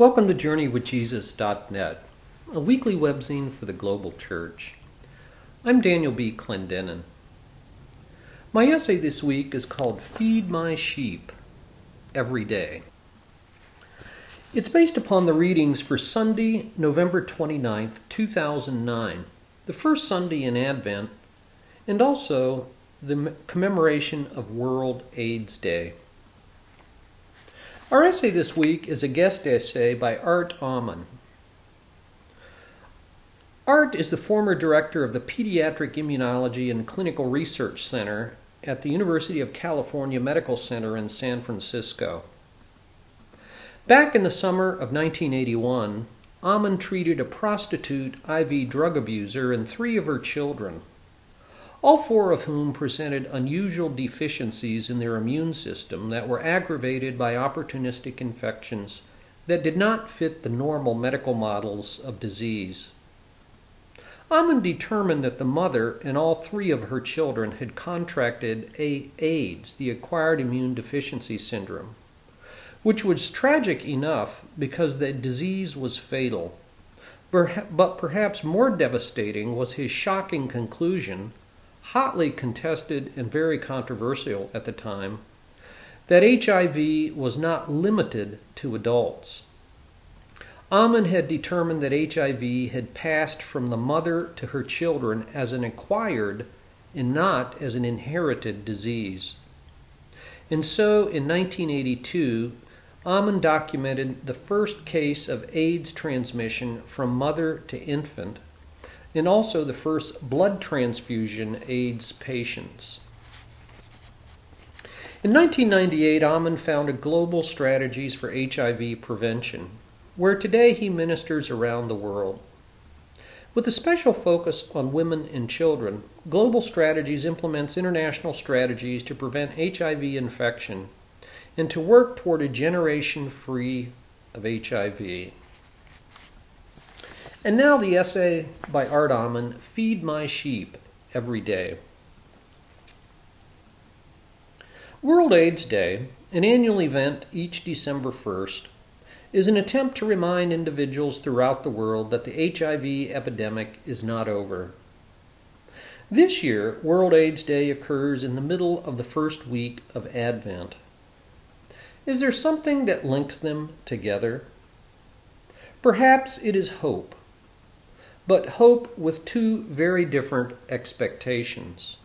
Welcome to JourneyWithJesus.net, a weekly webzine for the global church. I'm Daniel B. Clendenin. My essay this week is called Feed My Sheep Every Day. It's based upon the readings for Sunday, November 29th, 2009, the first Sunday in Advent, and also the commemoration of World AIDS Day. Our essay this week is a guest essay by Art Ammann. Art is the former director of the Pediatric Immunology and Clinical Research Center at the University of California Medical Center in San Francisco. Back in the summer of 1981, Ammann treated a prostitute IV drug abuser and three of her children all four of whom presented unusual deficiencies in their immune system that were aggravated by opportunistic infections that did not fit the normal medical models of disease. Ammann determined that the mother and all three of her children had contracted AIDS, the acquired immune deficiency syndrome, which was tragic enough because the disease was fatal. But perhaps more devastating was his shocking conclusion hotly contested and very controversial at the time, that HIV was not limited to adults. Ammann had determined that HIV had passed from the mother to her children as an acquired and not as an inherited disease. And so in 1982, Ammann documented the first case of AIDS transmission from mother to infant and also the first blood transfusion AIDS patients. In 1998, Ammann founded Global Strategies for HIV Prevention, where today he ministers around the world. With a special focus on women and children, Global Strategies implements international strategies to prevent HIV infection and to work toward a generation free of HIV. And now the essay by Art Ammann, Feed My Sheep Every Day. World AIDS Day, an annual event each December 1st, is an attempt to remind individuals throughout the world that the HIV epidemic is not over. This year, World AIDS Day occurs in the middle of the first week of Advent. Is there something that links them together? Perhaps it is hope but hope with two very different expectations.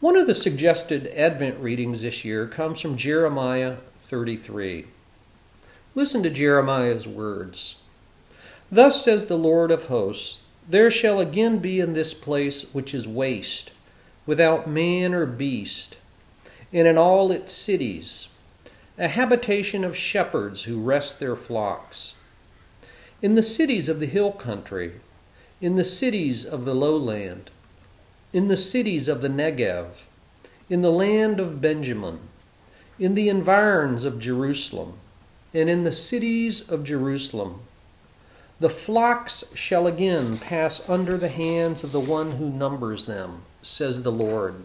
One of the suggested Advent readings this year comes from Jeremiah 33. Listen to Jeremiah's words. Thus says the Lord of hosts There shall again be in this place which is waste, without man or beast, and in all its cities, a habitation of shepherds who rest their flocks in the cities of the hill country, in the cities of the lowland, in the cities of the Negev, in the land of Benjamin, in the environs of Jerusalem, and in the cities of Jerusalem. The flocks shall again pass under the hands of the one who numbers them, says the Lord.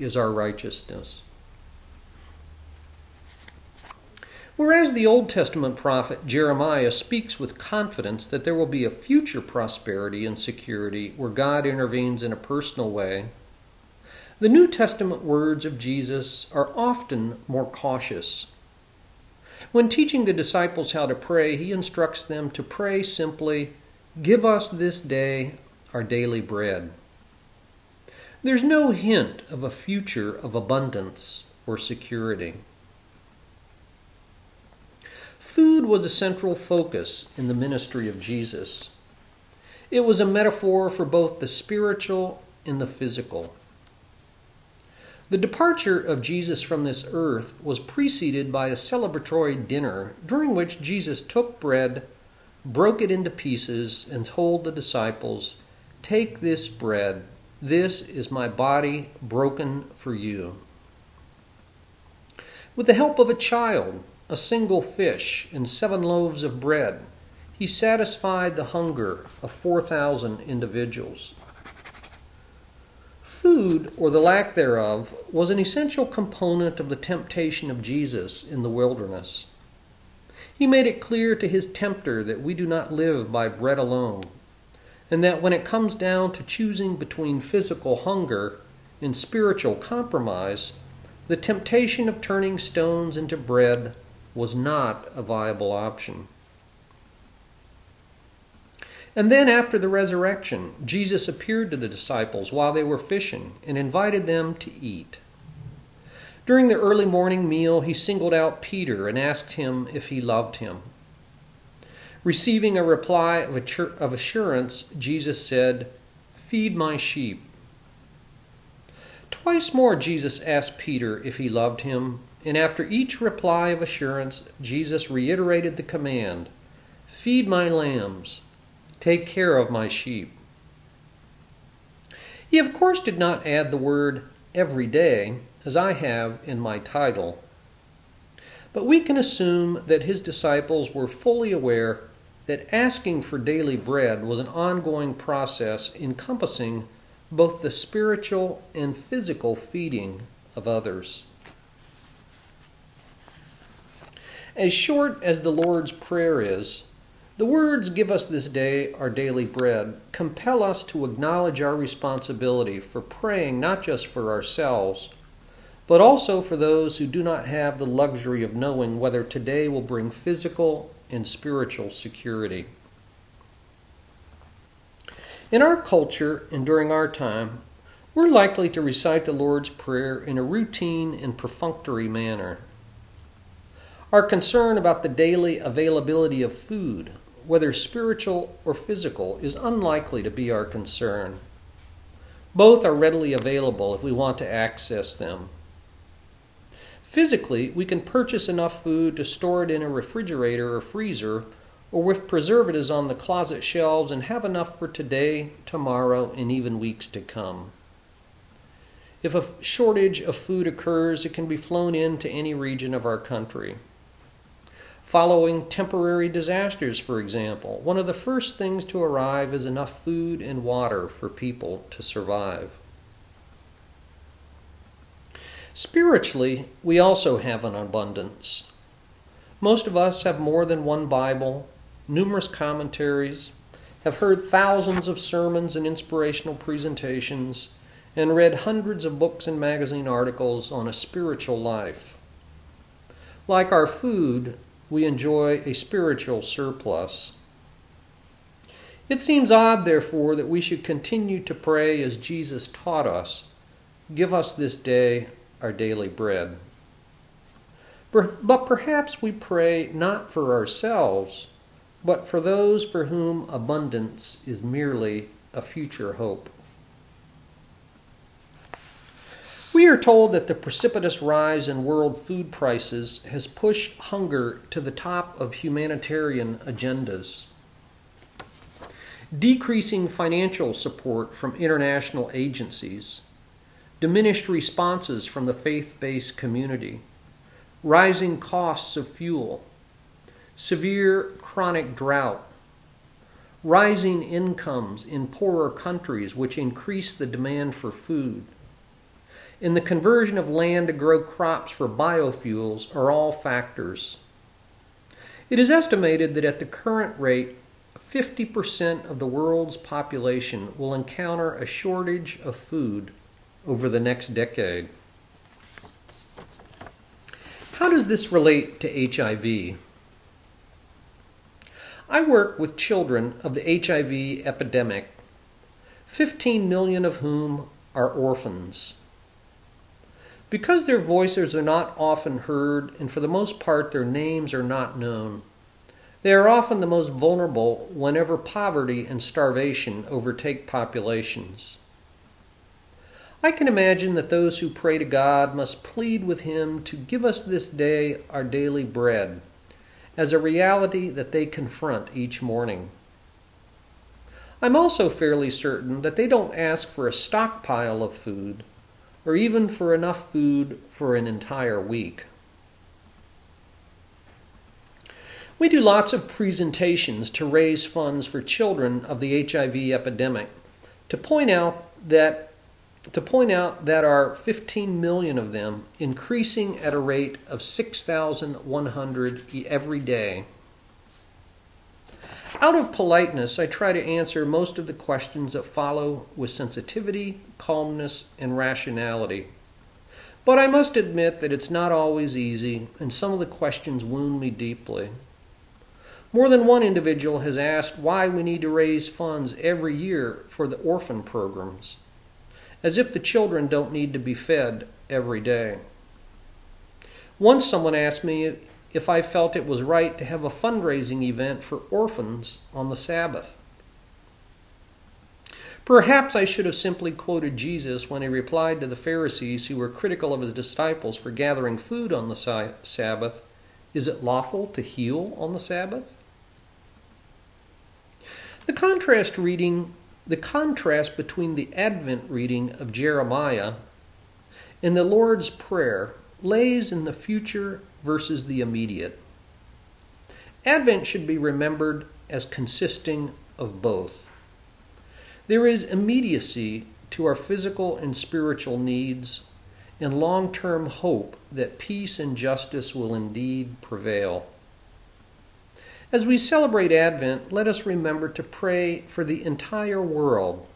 is our righteousness. Whereas the Old Testament prophet Jeremiah speaks with confidence that there will be a future prosperity and security where God intervenes in a personal way, the New Testament words of Jesus are often more cautious. When teaching the disciples how to pray, he instructs them to pray simply, Give us this day our daily bread. There's no hint of a future of abundance or security. Food was a central focus in the ministry of Jesus. It was a metaphor for both the spiritual and the physical. The departure of Jesus from this earth was preceded by a celebratory dinner during which Jesus took bread, broke it into pieces, and told the disciples, Take this bread, this is my body broken for you. With the help of a child, a single fish, and seven loaves of bread, he satisfied the hunger of 4,000 individuals. Food, or the lack thereof, was an essential component of the temptation of Jesus in the wilderness. He made it clear to his tempter that we do not live by bread alone, and that when it comes down to choosing between physical hunger and spiritual compromise, the temptation of turning stones into bread was not a viable option. And then, after the resurrection, Jesus appeared to the disciples while they were fishing and invited them to eat. During the early morning meal, he singled out Peter and asked him if he loved him. Receiving a reply of assurance, Jesus said, Feed my sheep. Twice more, Jesus asked Peter if he loved him, and after each reply of assurance, Jesus reiterated the command Feed my lambs. Take care of my sheep. He, of course, did not add the word every day, as I have in my title. But we can assume that his disciples were fully aware that asking for daily bread was an ongoing process encompassing both the spiritual and physical feeding of others. As short as the Lord's Prayer is, the words, Give us this day our daily bread, compel us to acknowledge our responsibility for praying not just for ourselves, but also for those who do not have the luxury of knowing whether today will bring physical and spiritual security. In our culture and during our time, we're likely to recite the Lord's Prayer in a routine and perfunctory manner. Our concern about the daily availability of food, whether spiritual or physical, is unlikely to be our concern. Both are readily available if we want to access them. Physically, we can purchase enough food to store it in a refrigerator or freezer, or with preservatives on the closet shelves, and have enough for today, tomorrow, and even weeks to come. If a shortage of food occurs, it can be flown into any region of our country. Following temporary disasters, for example, one of the first things to arrive is enough food and water for people to survive. Spiritually, we also have an abundance. Most of us have more than one Bible, numerous commentaries, have heard thousands of sermons and inspirational presentations, and read hundreds of books and magazine articles on a spiritual life. Like our food, we enjoy a spiritual surplus. It seems odd, therefore, that we should continue to pray as Jesus taught us Give us this day our daily bread. But perhaps we pray not for ourselves, but for those for whom abundance is merely a future hope. We are told that the precipitous rise in world food prices has pushed hunger to the top of humanitarian agendas. Decreasing financial support from international agencies, diminished responses from the faith based community, rising costs of fuel, severe chronic drought, rising incomes in poorer countries which increase the demand for food and the conversion of land to grow crops for biofuels are all factors. It is estimated that at the current rate, 50% of the world's population will encounter a shortage of food over the next decade. How does this relate to HIV? I work with children of the HIV epidemic, 15 million of whom are orphans. Because their voices are not often heard, and for the most part their names are not known, they are often the most vulnerable whenever poverty and starvation overtake populations. I can imagine that those who pray to God must plead with Him to give us this day our daily bread, as a reality that they confront each morning. I'm also fairly certain that they don't ask for a stockpile of food, or even for enough food for an entire week. We do lots of presentations to raise funds for children of the HIV epidemic to point out that to point out that our 15 million of them increasing at a rate of 6,100 every day. Out of politeness, I try to answer most of the questions that follow with sensitivity, calmness, and rationality. But I must admit that it's not always easy, and some of the questions wound me deeply. More than one individual has asked why we need to raise funds every year for the orphan programs, as if the children don't need to be fed every day. Once someone asked me if I felt it was right to have a fundraising event for orphans on the Sabbath. Perhaps I should have simply quoted Jesus when he replied to the Pharisees who were critical of his disciples for gathering food on the Sabbath Is it lawful to heal on the Sabbath? The contrast reading, the contrast between the Advent reading of Jeremiah and the Lord's Prayer lays in the future versus the immediate. Advent should be remembered as consisting of both. There is immediacy to our physical and spiritual needs, and long term hope that peace and justice will indeed prevail. As we celebrate Advent, let us remember to pray for the entire world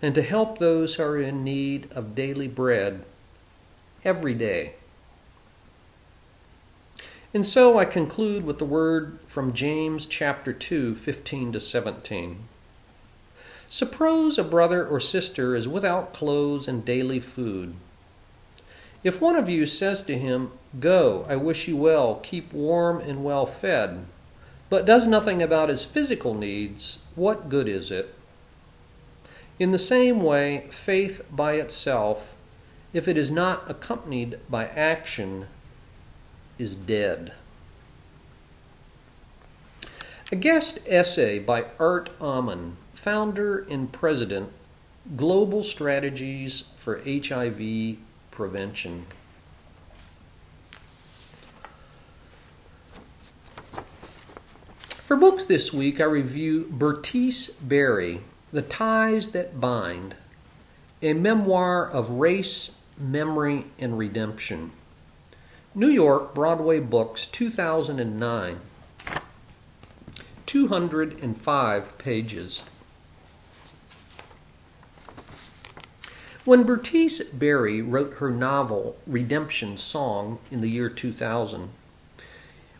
and to help those who are in need of daily bread every day. And so I conclude with the word from James chapter 2, 15 to 17. Suppose a brother or sister is without clothes and daily food. If one of you says to him, Go, I wish you well, keep warm and well fed, but does nothing about his physical needs, what good is it? In the same way, faith by itself, if it is not accompanied by action, is dead. A guest essay by Art Ammann, founder and president, Global Strategies for HIV Prevention. For books this week, I review Bertice Berry, The Ties That Bind, a memoir of race, memory, and redemption. New York Broadway Books, 2009. 205 pages. When Bertice Berry wrote her novel Redemption Song in the year 2000,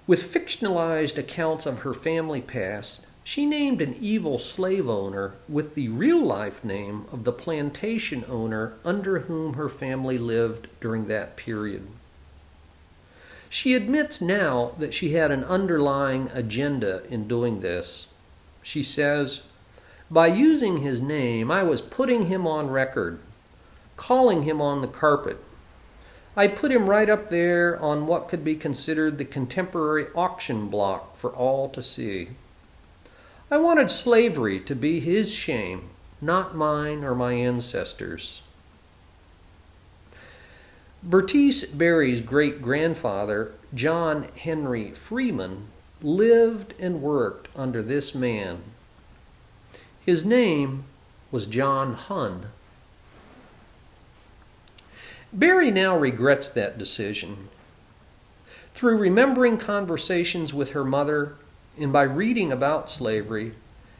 with fictionalized accounts of her family past, she named an evil slave owner with the real life name of the plantation owner under whom her family lived during that period. She admits now that she had an underlying agenda in doing this. She says, By using his name, I was putting him on record, calling him on the carpet, I put him right up there on what could be considered the contemporary auction block for all to see. I wanted slavery to be his shame, not mine or my ancestors. Bertice Berry's great grandfather, John Henry Freeman, lived and worked under this man. His name was John Hunn. Berry now regrets that decision. Through remembering conversations with her mother and by reading about slavery,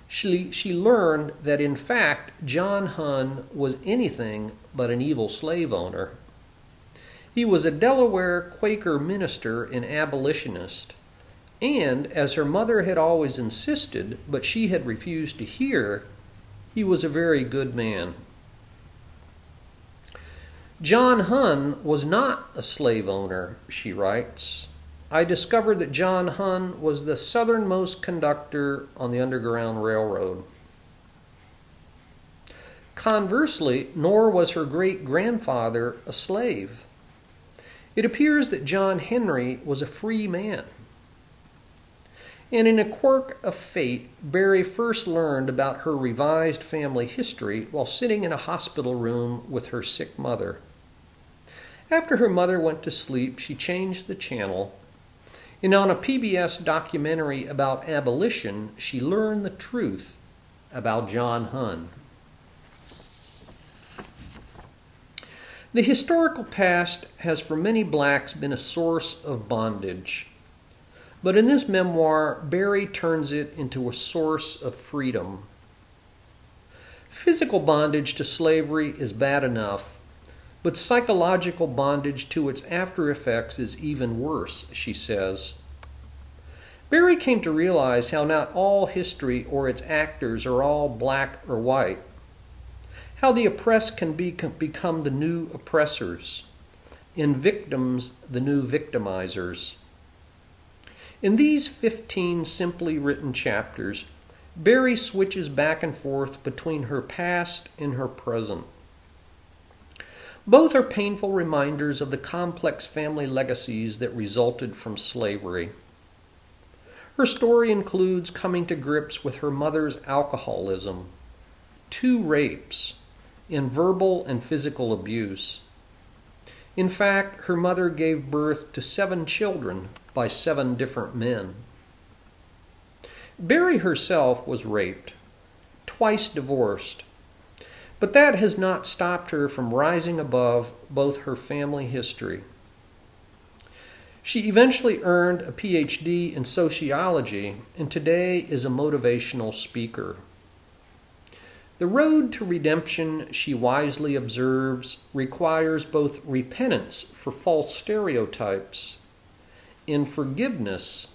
she, she learned that in fact John Hunn was anything but an evil slave owner. He was a Delaware Quaker minister and abolitionist, and as her mother had always insisted, but she had refused to hear, he was a very good man. John Hunn was not a slave owner, she writes. I discovered that John Hunn was the southernmost conductor on the Underground Railroad. Conversely, nor was her great grandfather a slave. It appears that John Henry was a free man. And in a quirk of fate, Berry first learned about her revised family history while sitting in a hospital room with her sick mother. After her mother went to sleep, she changed the channel, and on a PBS documentary about abolition, she learned the truth about John Hunn. The historical past has for many blacks been a source of bondage. But in this memoir, Berry turns it into a source of freedom. Physical bondage to slavery is bad enough, but psychological bondage to its after effects is even worse, she says. Berry came to realize how not all history or its actors are all black or white how the oppressed can be, become the new oppressors, and victims the new victimizers. In these 15 simply written chapters, Berry switches back and forth between her past and her present. Both are painful reminders of the complex family legacies that resulted from slavery. Her story includes coming to grips with her mother's alcoholism, two rapes, in verbal and physical abuse. In fact, her mother gave birth to seven children by seven different men. Berry herself was raped, twice divorced, but that has not stopped her from rising above both her family history. She eventually earned a PhD in sociology and today is a motivational speaker. The road to redemption, she wisely observes, requires both repentance for false stereotypes and forgiveness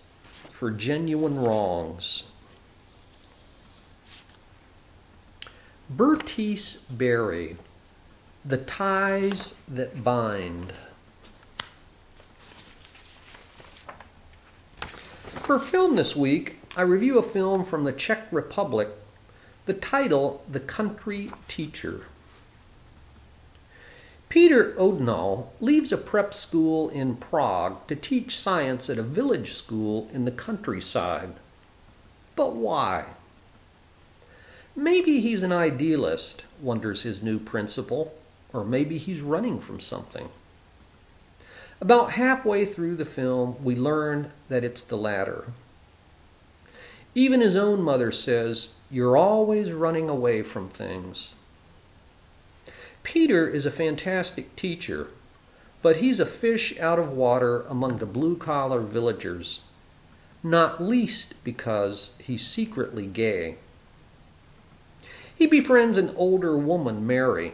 for genuine wrongs. Bertice Berry, The Ties That Bind. For film this week, I review a film from the Czech Republic the title, The Country Teacher. Peter Odenal leaves a prep school in Prague to teach science at a village school in the countryside. But why? Maybe he's an idealist, wonders his new principal, or maybe he's running from something. About halfway through the film, we learn that it's the latter. Even his own mother says, You're always running away from things. Peter is a fantastic teacher, but he's a fish out of water among the blue collar villagers, not least because he's secretly gay. He befriends an older woman, Mary,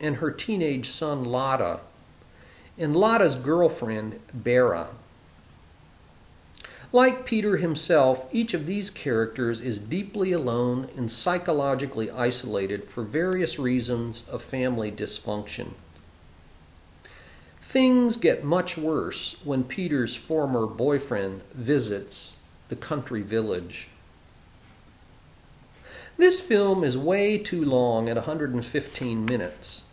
and her teenage son, Lotta, and Lotta's girlfriend, Bera. Like Peter himself, each of these characters is deeply alone and psychologically isolated for various reasons of family dysfunction. Things get much worse when Peter's former boyfriend visits the country village. This film is way too long at 115 minutes,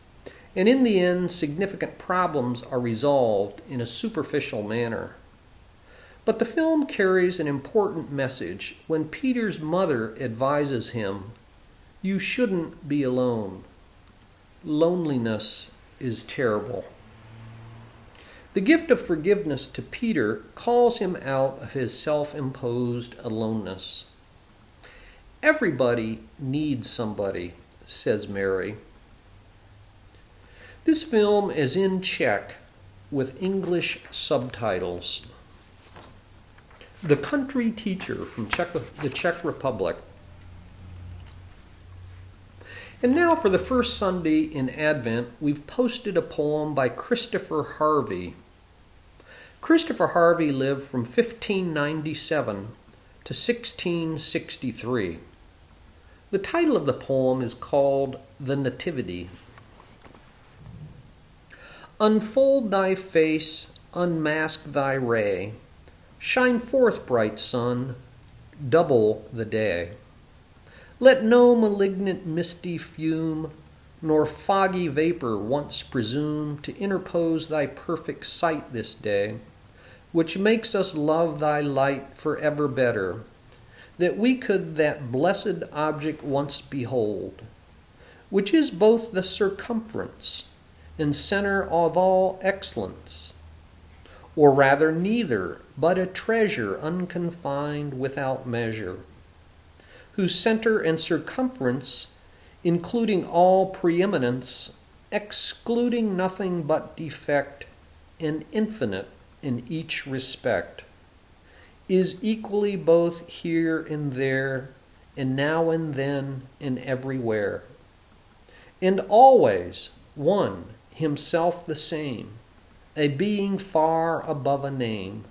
and in the end, significant problems are resolved in a superficial manner. But the film carries an important message when Peter's mother advises him, You shouldn't be alone. Loneliness is terrible. The gift of forgiveness to Peter calls him out of his self imposed aloneness. Everybody needs somebody, says Mary. This film is in Czech with English subtitles. The Country Teacher from Czech, the Czech Republic. And now, for the first Sunday in Advent, we've posted a poem by Christopher Harvey. Christopher Harvey lived from 1597 to 1663. The title of the poem is called The Nativity. Unfold thy face, unmask thy ray Shine forth, bright sun, double the day. Let no malignant misty fume nor foggy vapor once presume to interpose thy perfect sight this day, which makes us love thy light for ever better, that we could that blessed object once behold, which is both the circumference and center of all excellence, or rather neither, but a treasure unconfined without measure, whose center and circumference including all preeminence, excluding nothing but defect, and infinite in each respect, is equally both here and there, and now and then, and everywhere, and always one, himself the same, a being far above a name.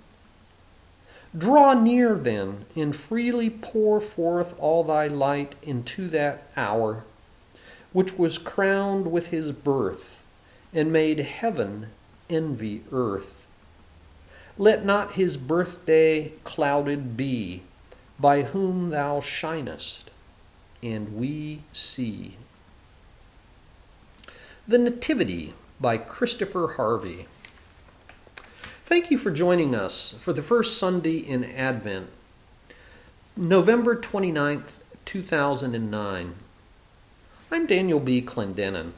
Draw near then, and freely pour forth all thy light into that hour which was crowned with his birth, and made heaven envy earth. Let not his birthday clouded be, by whom thou shinest, and we see. The Nativity by Christopher Harvey. Thank you for joining us for the first Sunday in Advent, November 29th, 2009. I'm Daniel B. Clendenin.